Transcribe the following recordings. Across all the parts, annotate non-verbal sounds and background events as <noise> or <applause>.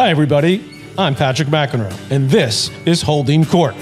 Hi, everybody. I'm Patrick McEnroe, and this is Holding Court.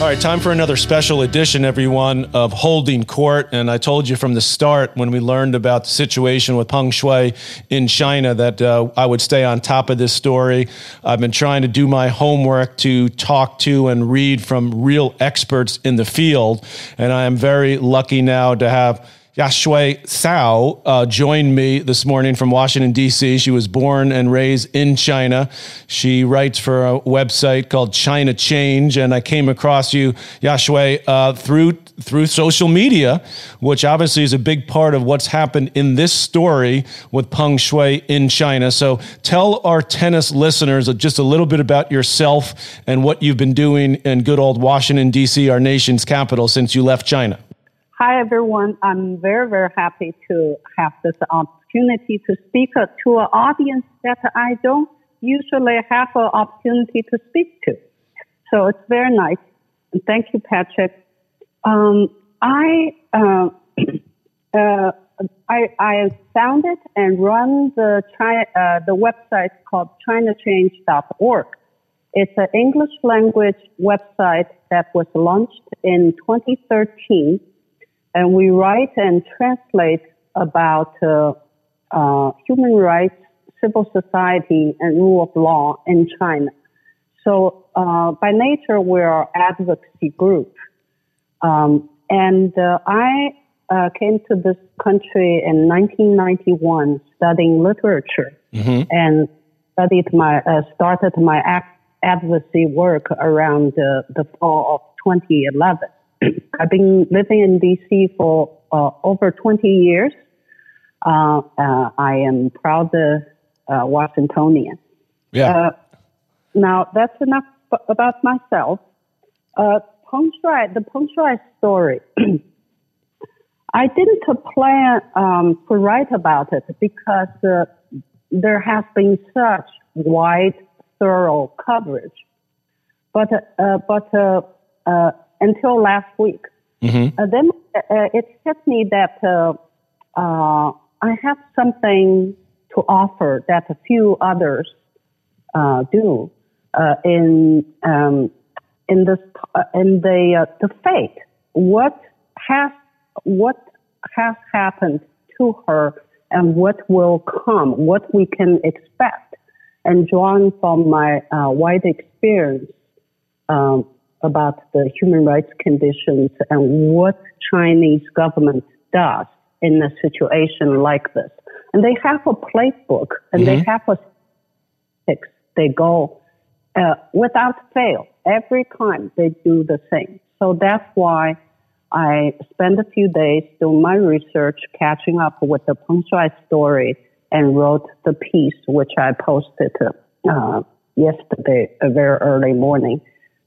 All right, time for another special edition, everyone, of Holding Court. And I told you from the start when we learned about the situation with Peng Shuai in China that uh, I would stay on top of this story. I've been trying to do my homework to talk to and read from real experts in the field. And I am very lucky now to have Yaxue Cao uh, joined me this morning from Washington, D.C. She was born and raised in China. She writes for a website called China Change, and I came across you, Yaxue, uh, through through social media, which obviously is a big part of what's happened in this story with Peng Shuai in China. So tell our tennis listeners just a little bit about yourself and what you've been doing in good old Washington, D.C., our nation's capital, since you left China. Hi, everyone. I'm very, very happy to have this opportunity to speak to an audience that I don't usually have an opportunity to speak to. So it's very nice. Thank you, Patrick. Um, I, uh, <clears throat> uh, I, I founded and run the uh, the website called ChinaChange.org. It's an English language website that was launched in 2013 and we write and translate about uh, uh, human rights, civil society, and rule of law in China. So uh, by nature, we're an advocacy group. Um, and uh, I uh, came to this country in 1991 studying literature mm-hmm. and studied my, uh, started my advocacy work around the fall of 2011. I've been living in DC for uh, over 20 years. Uh, uh, I am proud uh, Washingtonian. Yeah. Uh, now that's enough about myself. Uh, Peng Shuai, the Peng Shuai story. <clears throat> I didn't plan um, to write about it because uh, there has been such wide, thorough coverage. But uh, but uh, uh, until last week. Mm-hmm. Uh, then uh, it hit me that uh, uh, I have something to offer that a few others uh, do uh, in um, in this in the the fate. What has what has happened to her and what will come, what we can expect, and drawing from my wide experience. Um, about the human rights conditions and what Chinese government does in a situation like this. And they have a playbook and mm-hmm. they have a fix. They go uh, without fail. Every time they do the same. So that's why I spent a few days doing my research, catching up with the Peng Shuai story, and wrote the piece, which I posted uh, yesterday, a very early morning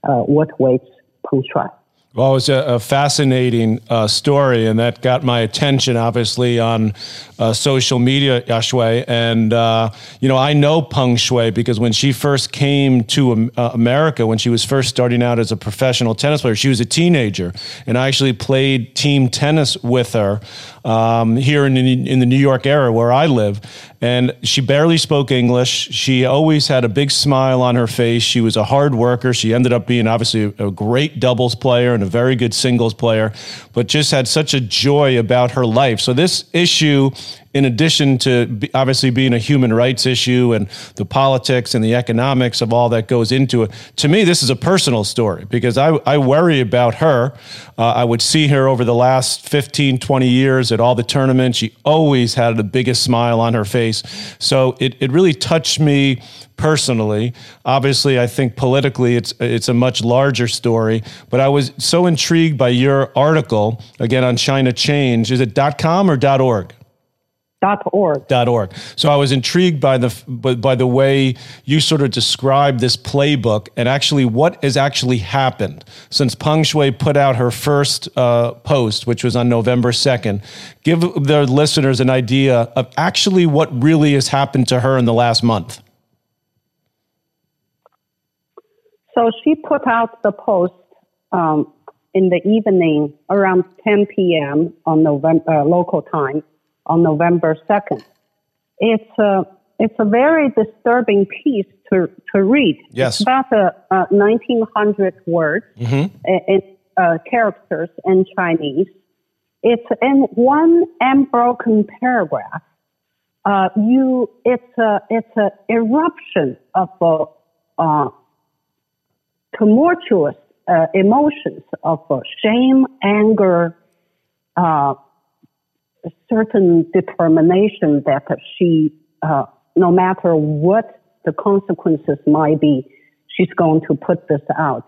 uh, what waits Peng Shuai. Well, it was a, a fascinating uh, story, and that got my attention, obviously, on uh, social media, Yaxue. And, uh, you know, I know Peng Shuai because when she first came to uh, America, when she was first starting out as a professional tennis player, she was a teenager. And I actually played team tennis with her um, here in, in the New York area where I live. And she barely spoke English. She always had a big smile on her face. She was a hard worker. She ended up being obviously a great doubles player and a very good singles player, but just had such a joy about her life. So this issue in addition to obviously being a human rights issue and the politics and the economics of all that goes into it, to me, this is a personal story because I, I worry about her. Uh, I would see her over the last 15, 20 years at all the tournaments. She always had the biggest smile on her face. So it, it really touched me personally. Obviously, I think politically it's it's a much larger story. But I was so intrigued by your article again on China Change. Is it .com or .org? Org. org. So I was intrigued by the by the way you sort of described this playbook and actually what has actually happened since Peng Shuai put out her first uh, post, which was on November second. Give the listeners an idea of actually what really has happened to her in the last month. So she put out the post um, in the evening around 10 p.m. on November uh, local time on November 2nd. It's a, it's a very disturbing piece to, to read. Yes. It's about uh, uh, 1900 words Mm-hmm. in uh, characters in Chinese. It's in one unbroken paragraph. Uh, you, it's a, it's a eruption of uh, uh, tumultuous uh, emotions of uh, shame, anger, uh, certain determination that she, uh, no matter what the consequences might be, she's going to put this out.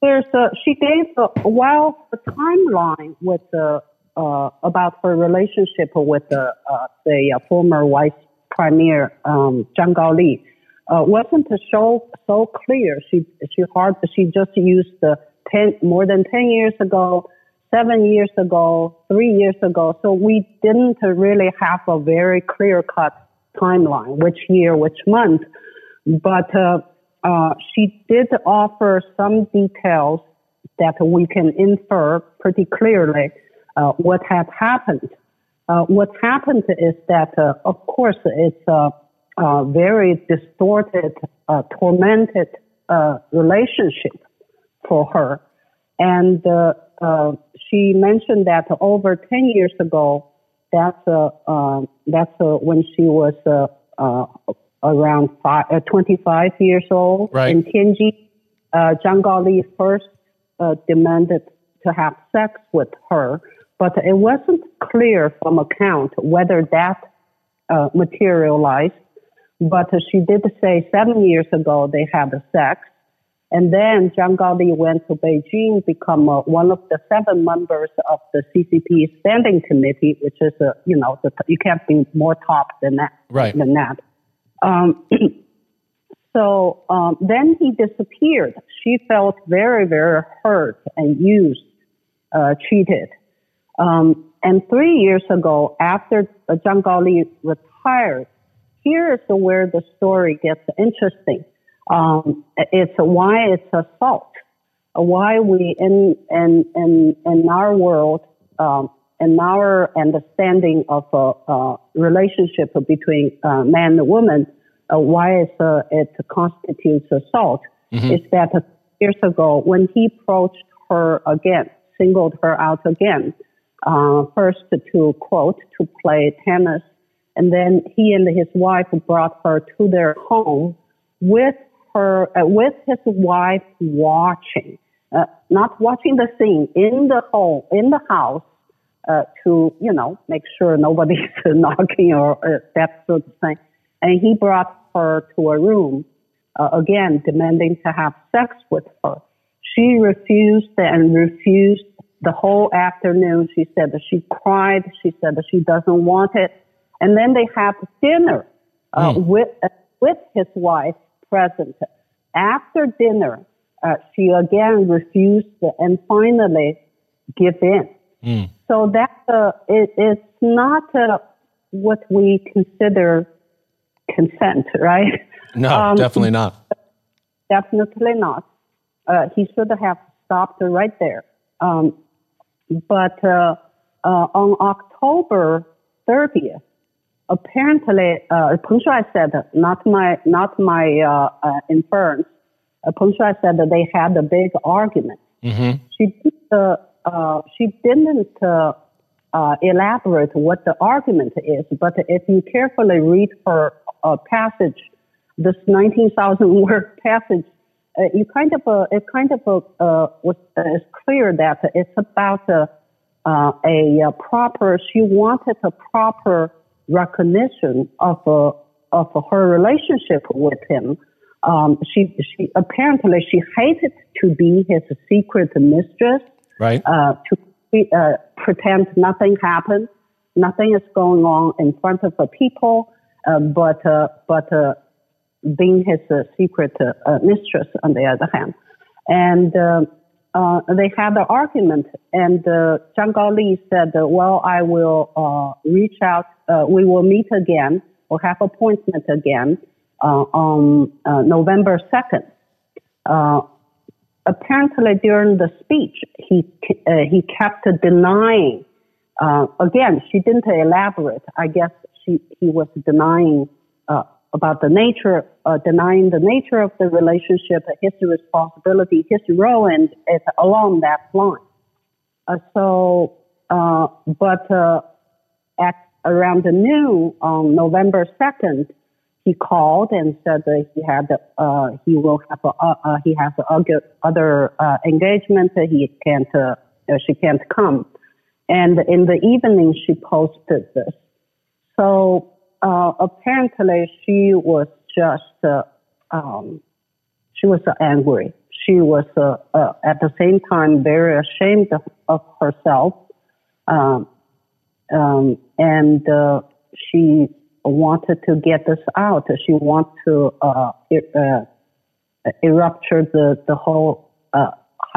There's a, she gave a well a timeline with the uh, about her relationship with the uh, the uh, former vice premier um, Zhang Gaoli. Uh, wasn't so so clear. She she hard she just used the ten more than ten years ago, seven years ago, three years ago. So we didn't really have a very clear cut timeline, which year, which month. But uh, uh, she did offer some details that we can infer pretty clearly uh, what had happened. Uh, what happened is that, uh, of course, it's a, a very distorted, uh, tormented uh, relationship for her. And uh, uh, she mentioned that over 10 years ago, that's, uh, uh, that's uh, when she was uh, uh, around five, uh, 25 years old Right. in Tianjin. Uh, Zhang Gaoli first uh, demanded to have sex with her, but it wasn't clear from account whether that uh, materialized. But she did say seven years ago they had a sex. And then Zhang Gaoli went to Beijing, become uh, one of the seven members of the CCP Standing Committee, which is, uh, you know, the, you can't be more top than that. Right. Than that. Um, <clears throat> so um, then he disappeared. She felt very, very hurt and used, uh, cheated. Um, and three years ago, after uh, Zhang Gaoli retired, here is where the story gets interesting. Um, it's why it's assault, why we in in in in our world, um, in our understanding of a, uh relationship between uh, man and woman, uh, why it's, uh, it constitutes assault is that years ago when he approached her again, singled her out again, uh, first to quote to play tennis, and then he and his wife brought her to their home with her uh, with his wife watching, uh, not watching the scene in the home in the house uh, to you know make sure nobody's <laughs> knocking or uh, that sort of thing. And he brought her to a room uh, again, demanding to have sex with her. She refused and refused the whole afternoon. She said that she cried. She said that she doesn't want it. And then they had dinner uh, with uh, with his wife present. After dinner, uh, she again refused and finally give in. So that uh, it, it's not uh, what we consider consent, right? No, Um, definitely not. Definitely not. Uh, he should have stopped right there. Um, but uh, uh, on October 30th, apparently, uh, Peng Shuai said, not my, not my uh, uh, inference, uh, Peng Shuai said that they had a big argument. She, did, uh, uh, she didn't uh, uh, elaborate what the argument is, but if you carefully read her uh, passage, this 19,000 <laughs> word passage, uh, you kind of uh, it kind of uh, uh, was uh, is clear that it's about uh, uh, a, uh proper. She wanted a proper recognition of uh, of her relationship with him. Um, she she apparently she hated to be his secret mistress Right. uh, to uh, pretend nothing happened, nothing is going on in front of the people, uh, but uh, but uh, being his uh, secret uh, mistress on the other hand, and uh, they had an argument, and uh, Zhang Gaoli said, "Well, I will uh, reach out. Uh, we will meet again or have appointment again uh, on November second. Apparently during the speech, he he kept denying again, she didn't elaborate. I guess she he was denying about the nature, uh, denying the nature of the relationship, his responsibility, his role, and it's along that line. Uh, so, uh, but uh, at around the noon on November second, he called and said that he had uh, he will have a, uh, he has other engagement. He can't she can't come. And in the evening, she posted this. So uh, apparently, she was just uh, um, she was uh, angry. She was uh, uh, at the same time very ashamed of, of herself, um, um, and uh, she wanted to get this out. She wanted to er- erupture the the whole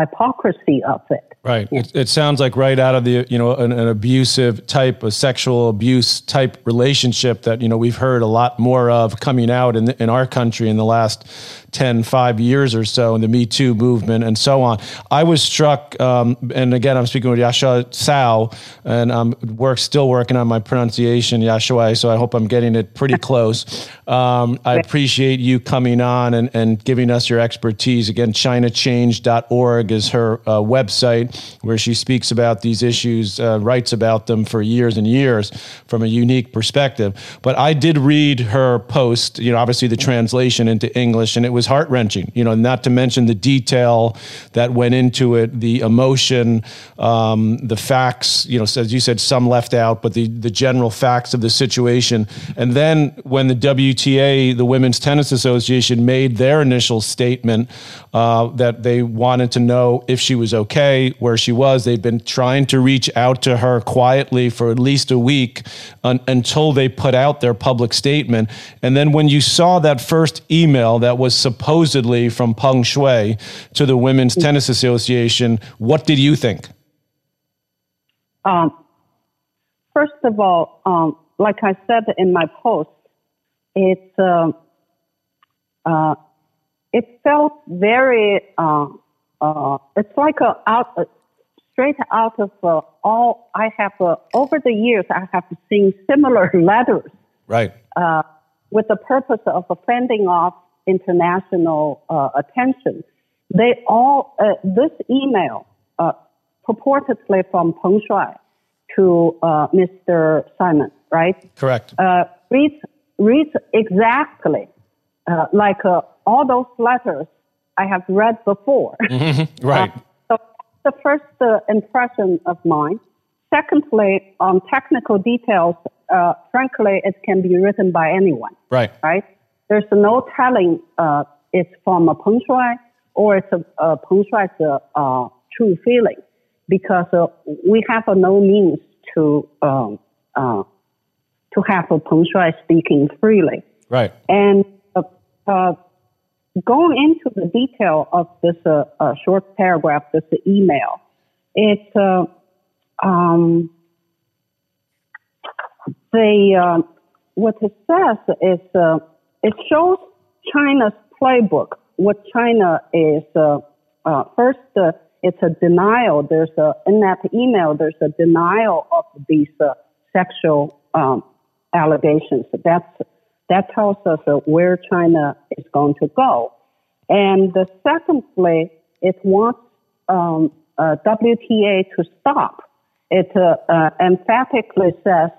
hypocrisy of it. Right. It, it, sounds like right out of the, you know, an, an, abusive type, a sexual abuse type relationship that, you know, we've heard a lot more of coming out in, in our country in the last 10, five years or so in the Me Too movement and so on. I was struck, um, and again, I'm speaking with Yasha Sao, and I'm work, still working on my pronunciation, Yashua, so I hope I'm getting it pretty <laughs> close. Um, I appreciate you coming on and, and giving us your expertise. Again, ChinaChange.org is her uh, website where she speaks about these issues, uh, writes about them for years and years from a unique perspective. But I did read her post, you know, obviously the translation into English, and it was heart wrenching, you know, not to mention the detail that went into it, the emotion, um, the facts, you know, as you said, some left out, but the, the general facts of the situation. And then when the WTA, the Women's Tennis Association, made their initial statement uh, that they wanted to know if she was okay, where she was. They've been trying to reach out to her quietly for at least a week un- until they put out their public statement. And then when you saw that first email that was supposedly from Peng Shuai to the Women's Tennis Association, what did you think? Um, first of all, um, like I said in my post, it's uh, uh, it felt very uh, uh, it's like a out straight out of uh, all I have uh, over the years I have seen similar <laughs> letters. Right. Uh, with the purpose of fending off international uh, attention. They all this email purportedly from Peng Shuai to Mr. Simon, right? Correct. reads reads exactly like all those letters I have read before. <laughs> Mm-hmm. Right. Uh, so the first uh, impression of mine. Secondly, on technical details, uh, frankly, it can be written by anyone. Right. Right. There's no telling uh, it's from a Peng Shuai or it's a, a Peng Shuai's uh, uh, true feeling because we have no means to um, to have a Peng Shuai speaking freely. Right. And going into the detail of this uh, uh, short paragraph, this email, it uh, um, the uh, what it says is uh, it shows China's playbook. What China is uh, first, it's a denial. There's a in that email. There's a denial of these sexual um, allegations. That's that tells us uh, where China is going to go. And the secondly, it wants um, uh, WTA to stop. It uh, uh, emphatically says,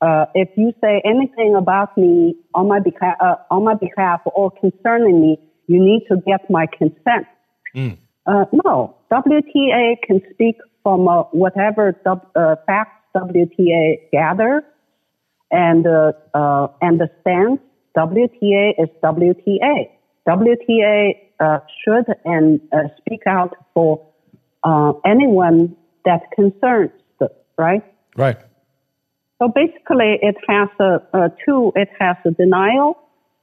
uh, if you say anything about me on my behalf, uh, on my behalf or concerning me, you need to get my consent. Mm. no, WTA can speak from whatever facts WTA gathers and uh, uh, understands WTA is WTA. WTA uh, should and uh, speak out for uh, anyone that concerns, the, right? Right. So basically, it has a, a two. It has a denial,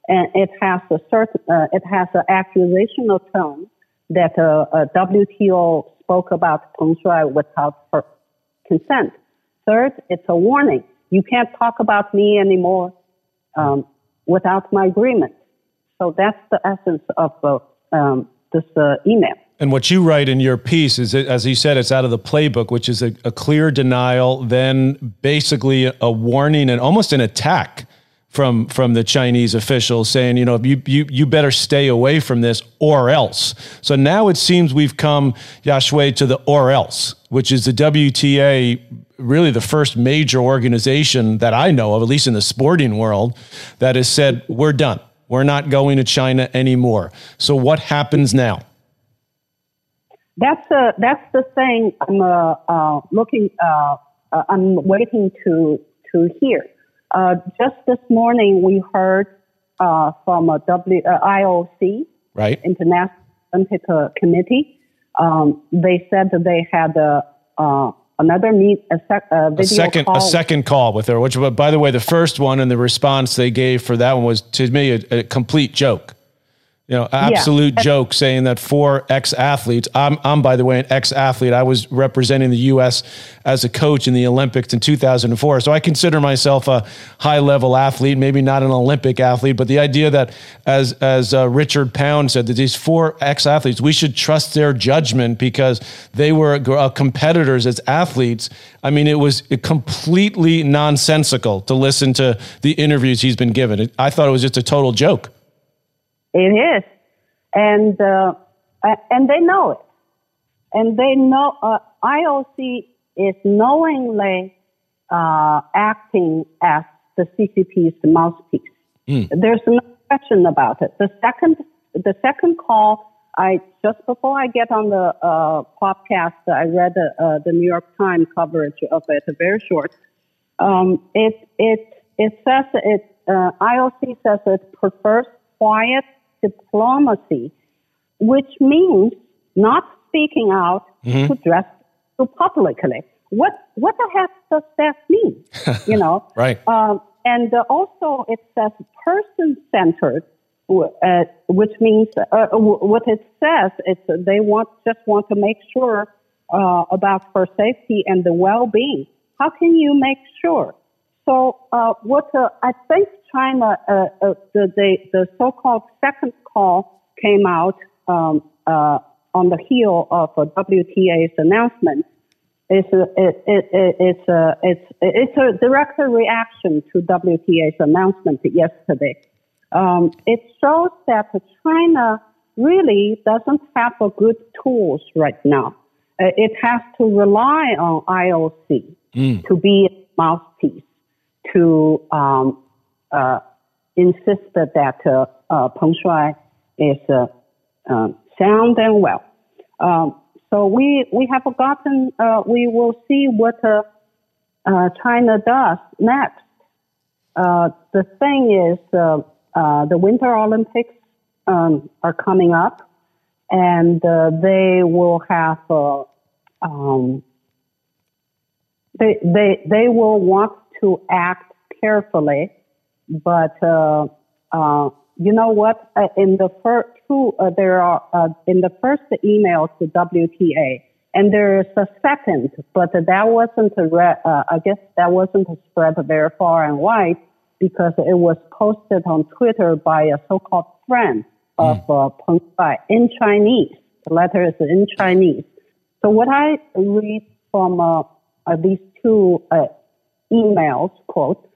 and it has a certain. Uh, it has an accusational tone that WTO spoke about Peng Shuai without her consent. Third, it's a warning you can't talk about me anymore um, without my agreement. So that's the essence of uh, um, this uh, email. And what you write in your piece is, as you said, it's out of the playbook, which is a, a clear denial, then basically a warning and almost an attack from from the Chinese officials saying, you know, you you you better stay away from this or else. So now it seems we've come Yaxue to the or else, which is the WTA really the first major organization that I know of, at least in the sporting world, that has said, we're done. We're not going to China anymore. So what happens now? That's uh, that's the thing I'm uh, uh, looking. Uh, uh, I'm waiting to to hear. Uh, just this morning, we heard from a W IOC, right, International Olympic Committee. Um, they said that they had a another meet a, sec, a, a second call. a second call with her which by the way the first one and the response they gave for that one was to me a, a complete joke you know, absolute yeah. joke saying that four ex athletes. I'm, I'm, by the way, an ex athlete. I was representing the U.S. as a coach in the Olympics in 2004. So I consider myself a high level athlete, maybe not an Olympic athlete, but the idea that, as, as uh, Richard Pound said, that these four ex athletes, we should trust their judgment because they were uh, competitors as athletes. I mean, it was completely nonsensical to listen to the interviews he's been given. I thought it was just a total joke. It is, and uh, and they know it, and they know uh, IOC is knowingly uh, acting as the CCP's mouthpiece. Mm. There's no question about it. The second the second call, I just before I get on the uh, podcast, I read the, uh, the New York Times coverage of it, very short. Um, it it it says it uh, IOC says it prefers quiet diplomacy, which means not speaking out mm-hmm. to address to publicly. What what the heck does that mean? <laughs> you know, right? Um, and uh, also, it says person centered, uh, which means uh, what it says is they want just want to make sure uh, about her safety and the well being. How can you make sure? So, uh, what uh, I think China, uh, uh, the, the, the so-called second call came out um, uh, on the heel of WTA's announcement. It's a, it, it, it, it's, a, it's, it's a direct reaction to WTA's announcement yesterday. Um, it shows that China really doesn't have a good tools right now. Uh, it has to rely on IOC mm. to be a mouthpiece to um, uh, insisted that uh, uh, Peng Shuai is uh, uh, sound and well. Um, so we we have gotten. We will see what China does next. The thing is, the Winter Olympics um, are coming up, and they will have. Um, they they they will want to act carefully but uh, uh, you know what? Uh, in the first two, uh, there are uh, in the first email to WTA, and there is a second, but that wasn't a re- uh, I guess that wasn't spread very far and wide because it was posted on Twitter by a so-called friend of mm. Peng Shuai in Chinese. The letter is in Chinese. So what I read from these two emails, quote,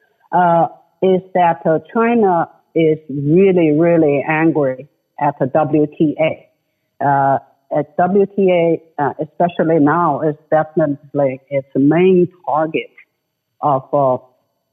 is that uh, China is really, really angry at the WTA. Uh, at WTA, uh, especially now, is definitely its main target of uh,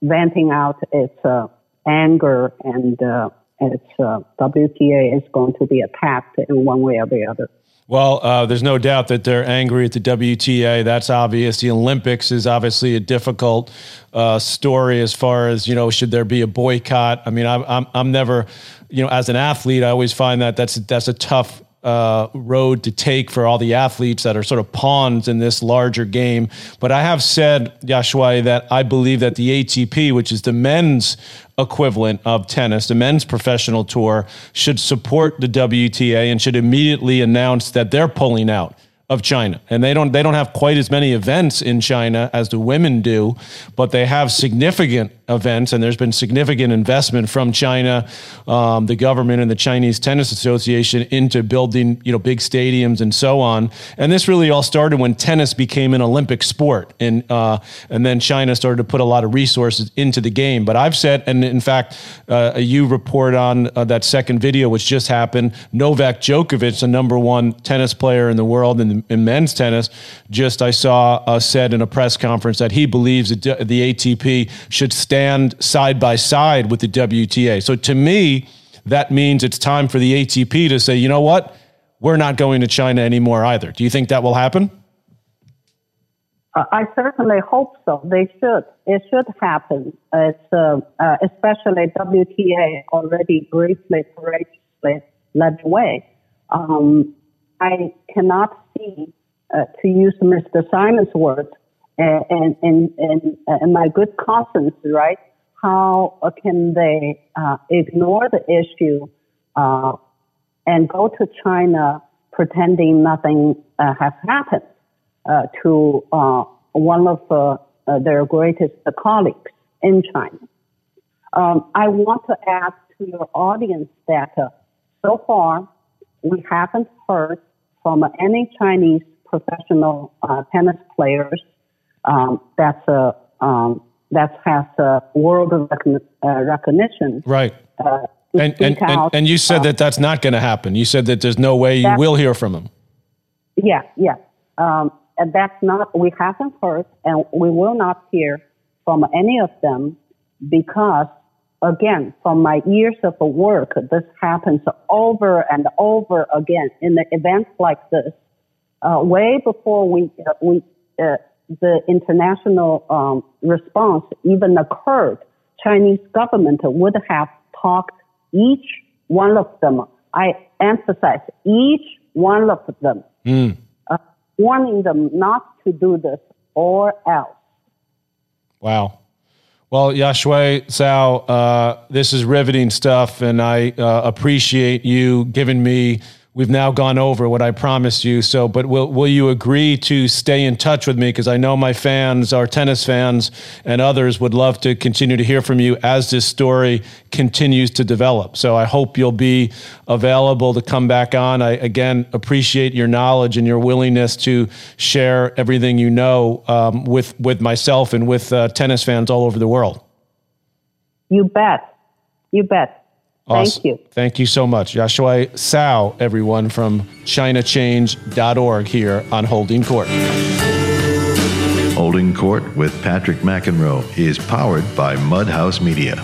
venting out its uh, anger and uh, its WTA is going to be attacked in one way or the other. Well, uh, there's no doubt that they're angry at the WTA. That's obvious. The Olympics is obviously a difficult uh, story as far as you know. Should there be a boycott? I mean, I'm, I'm I'm never, you know, as an athlete, I always find that that's that's a tough uh, road to take for all the athletes that are sort of pawns in this larger game. But I have said, Yaxue, that I believe that the ATP, which is the men's equivalent of tennis, the men's professional tour, should support the WTA and should immediately announce that they're pulling out of China, and they don't they don't have quite as many events in China as the women do, but they have significant events, and there's been significant investment from China, um, the government, and the Chinese Tennis Association into building you know big stadiums and so on. And this really all started when tennis became an Olympic sport, and uh, and then China started to put a lot of resources into the game. But I've said, and in fact, uh, you report on uh, that second video which just happened. Novak Djokovic, the number one tennis player in the world, and in men's tennis, just I saw uh, said in a press conference that he believes that the ATP should stand side by side with the WTA. So to me, that means it's time for the ATP to say, you know what, we're not going to China anymore either. Do you think that will happen? I certainly hope so. They should. It should happen. It's uh, uh, especially WTA already briefly, courageously led the way. Um, I cannot uh, to use Mr. Simon's words, and and and, and my good conscience, right? How can they uh, ignore the issue uh, and go to China pretending nothing uh, has happened uh, to uh, one of uh, their greatest colleagues in China? Um, I want to add to your audience that so far we haven't heard from any Chinese professional uh, tennis players um, that's a um, that has a world recon- uh, recognition. Right. Uh, and, and, and, and, you said that that's not going to happen. You said that there's no way you will hear from them. Yeah, yeah. Um, and that's not, we haven't heard and we will not hear from any of them because again, from my years of work, this happens over and over again in the events like this. Uh, way before we, uh, we, uh, the international um, response even occurred, Chinese government would have talked each one of them. I emphasize each one of them, mm. uh, warning them not to do this or else. Wow. Well, Yaxue Zhao, uh, this is riveting stuff, and I uh, appreciate you giving me we've now gone over what I promised you. So, but will will you agree to stay in touch with me because I know my fans, our tennis fans, and others would love to continue to hear from you as this story continues to develop. So, I hope you'll be available to come back on. I again appreciate your knowledge and your willingness to share everything you know um, with with myself and with uh, tennis fans all over the world. You bet. You bet. Awesome. Thank you. Thank you so much. Yaxue Zhao, everyone from ChinaChange.org here on Holding Court. Holding Court with Patrick McEnroe is powered by Mudhouse Media.